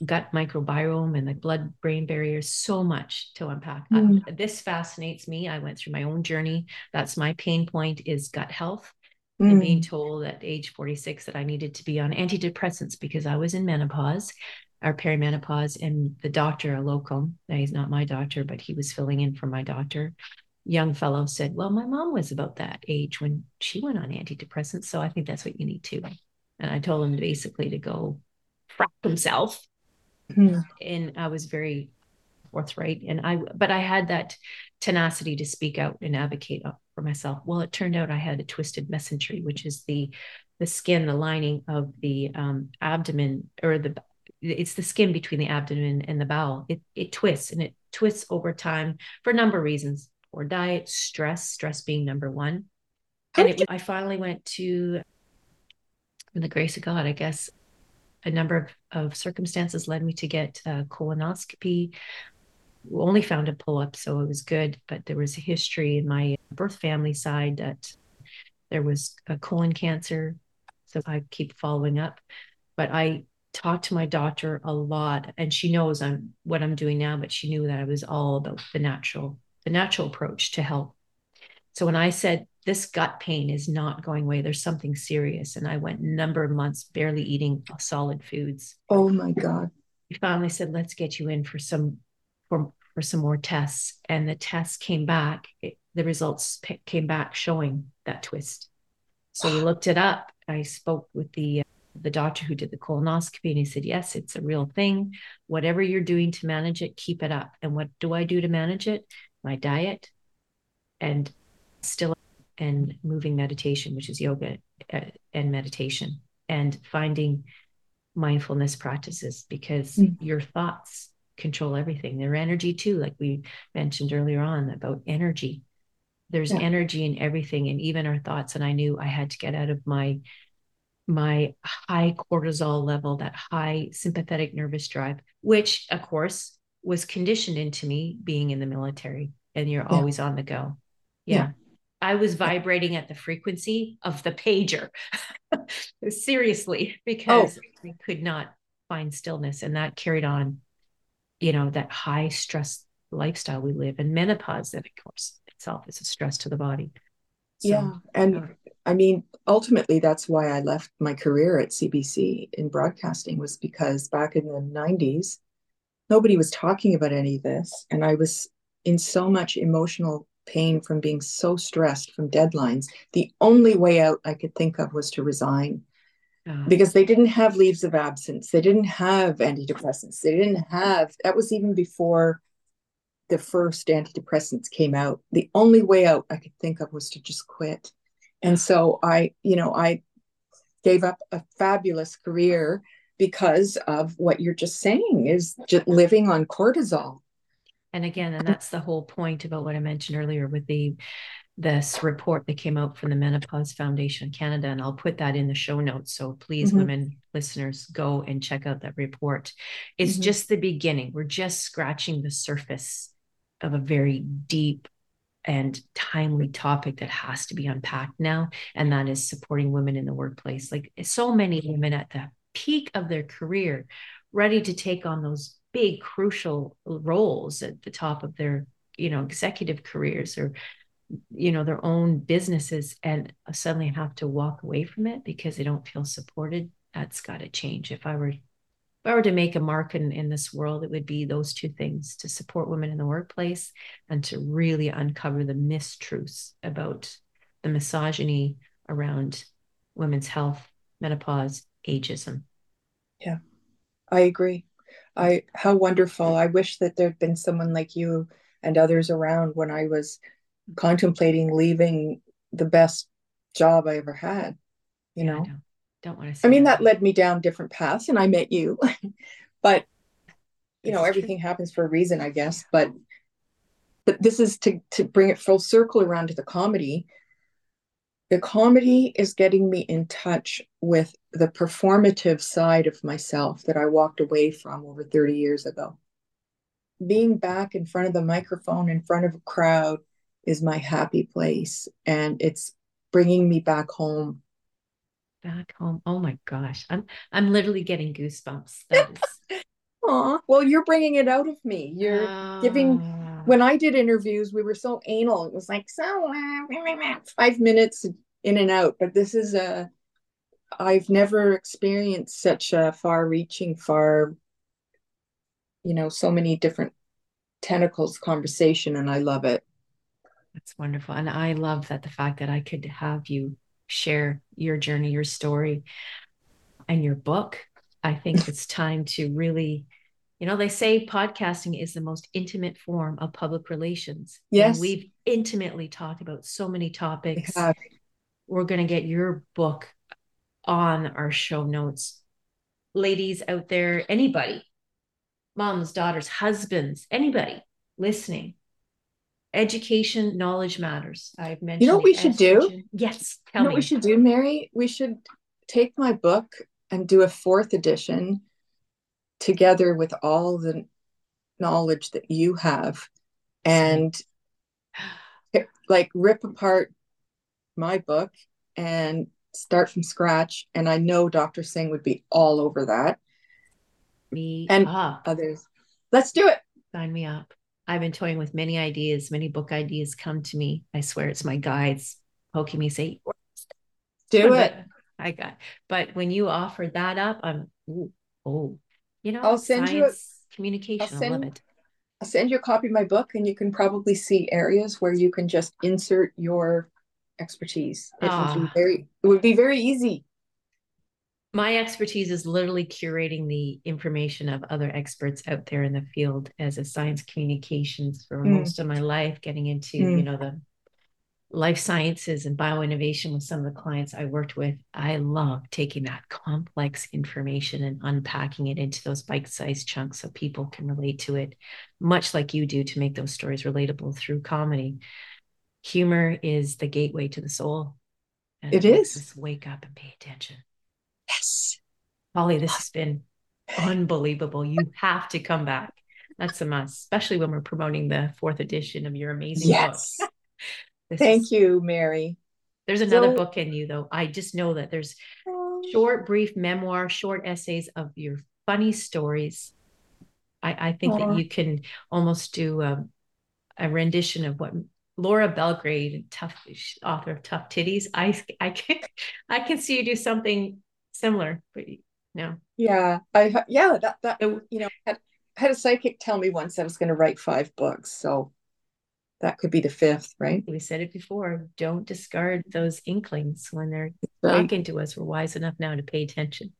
gut microbiome and the blood brain barrier so much to unpack. Mm. uh, this fascinates me. I went through my own journey. That's my pain point is gut health mm. and being told at age 46 that i needed to be on antidepressants because i was in menopause or perimenopause and the doctor a local he's not my doctor but he was filling in for my doctor young fellow said well my mom was about that age when she went on antidepressants so i think that's what you need too. And i told him basically to go frap himself mm. and I was very forthright. And I, but I had that tenacity to speak out and advocate for myself. Well, it turned out I had a twisted mesentery, which is the the skin, the lining of the um, abdomen, or the it's the skin between the abdomen and the bowel. It it twists and it twists over time for a number of reasons. Poor diet, stress, stress being number one. And it, I finally went to, in the grace of God, I guess, a number of, of circumstances led me to get a colonoscopy. We only found a polyp, so it was good. But there was a history in my birth family side that there was a colon cancer. So I keep following up. But I talked to my doctor a lot, and she knows I'm what I'm doing now, but she knew that I was all about the natural, the natural approach to health. So when I said this gut pain is not going away. There's something serious. And I went a number of months barely eating solid foods. Oh my God. We finally said, let's get you in for some for, for some more tests. And the tests came back. It, the results p- came back showing that twist. So we looked it up. I spoke with the uh, the doctor who did the colonoscopy and he said, yes, it's a real thing. Whatever you're doing to manage it, keep it up. And what do I do to manage it? My diet and still and moving meditation, which is yoga uh, and meditation, and finding mindfulness practices because mm. your thoughts control everything. Their energy too, like we mentioned earlier on about energy. There's yeah. energy in everything, and even our thoughts. And I knew I had to get out of my my high cortisol level, that high sympathetic nervous drive, which of course was conditioned into me being in the military, and you're yeah. always on the go. yeah. yeah I was vibrating at the frequency of the pager. Seriously, because oh. I could not find stillness. And that carried on, you know, that high stress lifestyle we live in menopause, that of course itself is a stress to the body. So, yeah. And uh, I mean, ultimately, that's why I left my career at CBC in broadcasting, was because back in the 90s, nobody was talking about any of this. And I was in so much emotional pain from being so stressed from deadlines, the only way out I could think of was to resign oh. because they didn't have leaves of absence. They didn't have antidepressants. They didn't have, that was even before the first antidepressants came out. The only way out I could think of was to just quit. And so I, you know, I gave up a fabulous career because of what you're just saying is just living on cortisol and again and that's the whole point about what i mentioned earlier with the this report that came out from the menopause foundation canada and i'll put that in the show notes so please mm-hmm. women listeners go and check out that report it's mm-hmm. just the beginning we're just scratching the surface of a very deep and timely topic that has to be unpacked now and that is supporting women in the workplace like so many women at the peak of their career ready to take on those big crucial roles at the top of their you know executive careers or you know their own businesses and suddenly have to walk away from it because they don't feel supported. That's got to change. If i were if i were to make a mark in, in this world it would be those two things to support women in the workplace and to really uncover the mistruths about the misogyny around women's health menopause ageism. Yeah i agree I how wonderful. I wish that there'd been someone like you and others around when I was contemplating leaving the best job I ever had. You yeah, know, don't, don't want to. I mean, that. that led me down different paths, and I met you. but you know, everything happens for a reason, I guess. But but this is to to bring it full circle around to the comedy the comedy is getting me in touch with the performative side of myself that I walked away from over 30 years ago. Being back in front of the microphone, in front of a crowd, is my happy place and it's bringing me back home. Back home. Oh my gosh. I'm i'm literally getting goosebumps. Aw, well you're bringing it out of me. You're uh... giving ah. When i did interviews we were so anal it was like so uh, five minutes in and out but this is a i've never experienced such a far reaching far you know so many different tentacles conversation and i love it that's wonderful. And I love that the fact that I could have you share your journey, your story, and your book. I think it's time to really, you know, they say podcasting is the most intimate form of public relations. Yes. And we've intimately talked about so many topics. We We're going to get your book on our show notes. Ladies out there, anybody, moms, daughters, husbands, anybody listening, education knowledge matters i've mentioned you know what we should do yes tell you know me. what we should do mary we should take my book and do a fourth edition together with all the knowledge that you have and like rip apart my book and start from scratch and i know dr singh would be all over that me and up. others let's do it sign me up I've been toying with many ideas, many book ideas come to me. I swear it's my guides poking me, say, do it. I got, but when you offered that up, I'm, ooh, oh, you know, I'll send you a, communication. I'll send, limit i'll send you a copy of my book and you can probably see areas where you can just insert your expertise. It would be ah. very, it would be very easy my expertise is literally curating the information of other experts out there in the field as a science communications for mm. most of my life getting into mm. you know the life sciences and bioinnovation with some of the clients i worked with i love taking that complex information and unpacking it into those bite-sized chunks so people can relate to it much like you do to make those stories relatable through comedy humor is the gateway to the soul and it is wake up and pay attention Yes. Holly, this has been unbelievable. You have to come back. That's a must, especially when we're promoting the fourth edition of your amazing yes. book. Thank is, you, Mary. There's another so, book in you, though. I just know that there's oh. short, brief memoir, short essays of your funny stories. I, I think that you can almost do a, a rendition of what Laura Belgrade, tough author of Tough Titties. I I can I can see you do something similar, but no. Yeah, I yeah that that you know had had a psychic tell me once I was going to write five books, so that could be the fifth, right? We said it before. Don't discard those inklings when they're right. talking to us. We're wise enough now to pay attention.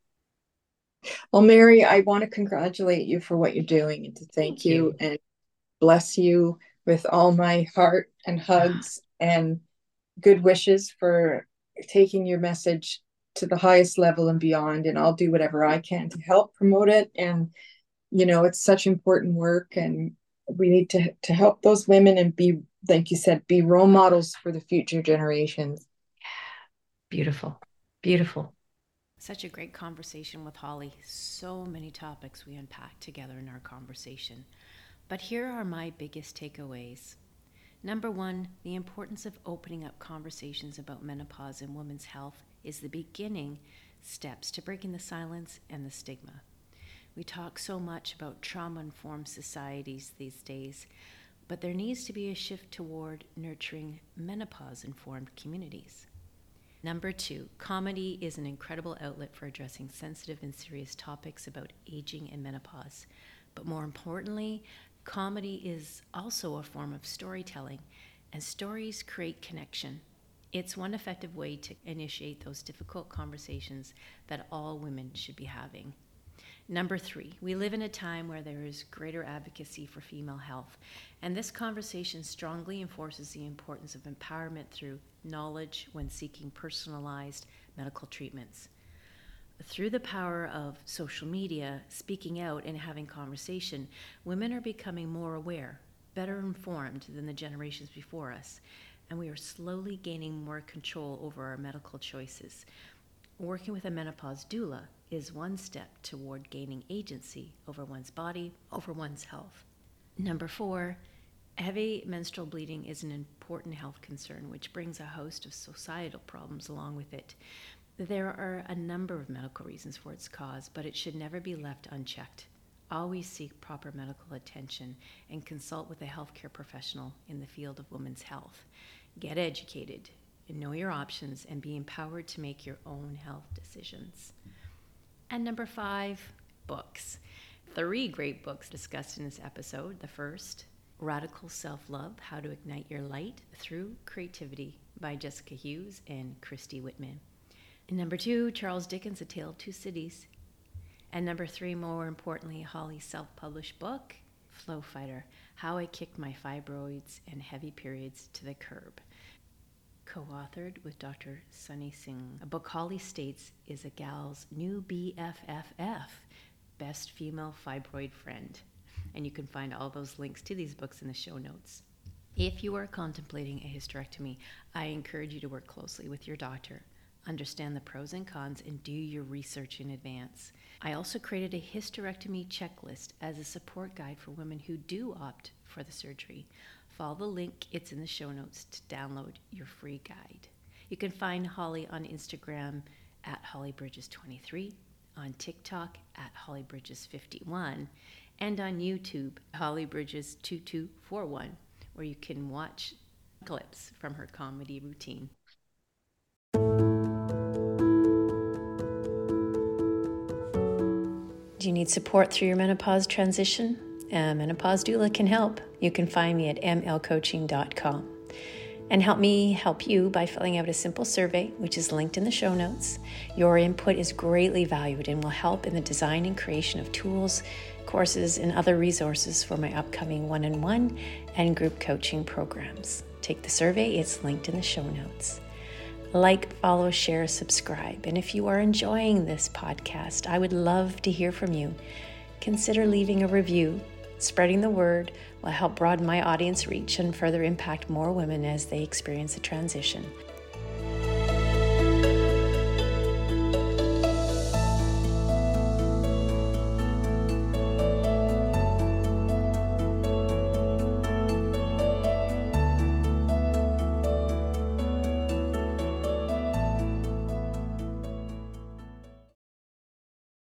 Well, Mary, I want to congratulate you for what you're doing and to thank, thank you, you and bless you with all my heart and hugs and good wishes for taking your message to the highest level and beyond and i'll do whatever i can to help promote it and you know it's such important work and we need to to help those women and be like you said be role models for the future generations. Beautiful. Beautiful. Such a great conversation with holly. So many topics we unpacked together in our conversation. But here are my biggest takeaways. Number one, the importance of opening up conversations about menopause and women's health is the beginning steps to breaking the silence and the stigma. We talk so much about trauma informed societies these days, but there needs to be a shift toward nurturing menopause informed communities. Number two, comedy is an incredible outlet for addressing sensitive and serious topics about aging and menopause. But more importantly, comedy is also a form of storytelling, and stories create connection. It's one effective way to initiate those difficult conversations that all women should be having. Number three, we live in a time where there is greater advocacy for female health, and this conversation strongly enforces the importance of empowerment through knowledge when seeking personalized medical treatments. Through the power of social media, speaking out, and having conversation, women are becoming more aware, better informed than the generations before us, and we are slowly gaining more control over our medical choices. Working with a menopause doula is one step toward gaining agency over one's body, over one's health. Number four, Heavy menstrual bleeding is an important health concern which brings a host of societal problems along with it. There are a number of medical reasons for its cause, but it should never be left unchecked. Always seek proper medical attention and consult with a healthcare professional in the field of women's health. Get educated, know your options, and be empowered to make your own health decisions. And number five, books. Three great books discussed in this episode. The first, Radical Self Love How to Ignite Your Light Through Creativity by Jessica Hughes and Christy Whitman. And number two, Charles Dickens' A Tale of Two Cities. And number three, more importantly, Holly's self published book, Flow Fighter How I Kicked My Fibroids and Heavy Periods to the Curb. Co authored with Dr. Sony Singh. A book Holly states is a gal's new BFFF, best female fibroid friend. And you can find all those links to these books in the show notes. If you are contemplating a hysterectomy, I encourage you to work closely with your doctor understand the pros and cons, and do your research in advance. I also created a hysterectomy checklist as a support guide for women who do opt for the surgery. Follow the link, it's in the show notes to download your free guide. You can find Holly on Instagram at hollybridges23, on TikTok at hollybridges51, and on YouTube, hollybridges2241, where you can watch clips from her comedy routine. Do you need support through your menopause transition? And a menopause doula can help. You can find me at mlcoaching.com. And help me help you by filling out a simple survey, which is linked in the show notes. Your input is greatly valued and will help in the design and creation of tools, courses, and other resources for my upcoming one on one and group coaching programs. Take the survey, it's linked in the show notes like, follow, share, subscribe. And if you are enjoying this podcast, I would love to hear from you. Consider leaving a review. Spreading the word will help broaden my audience reach and further impact more women as they experience a transition.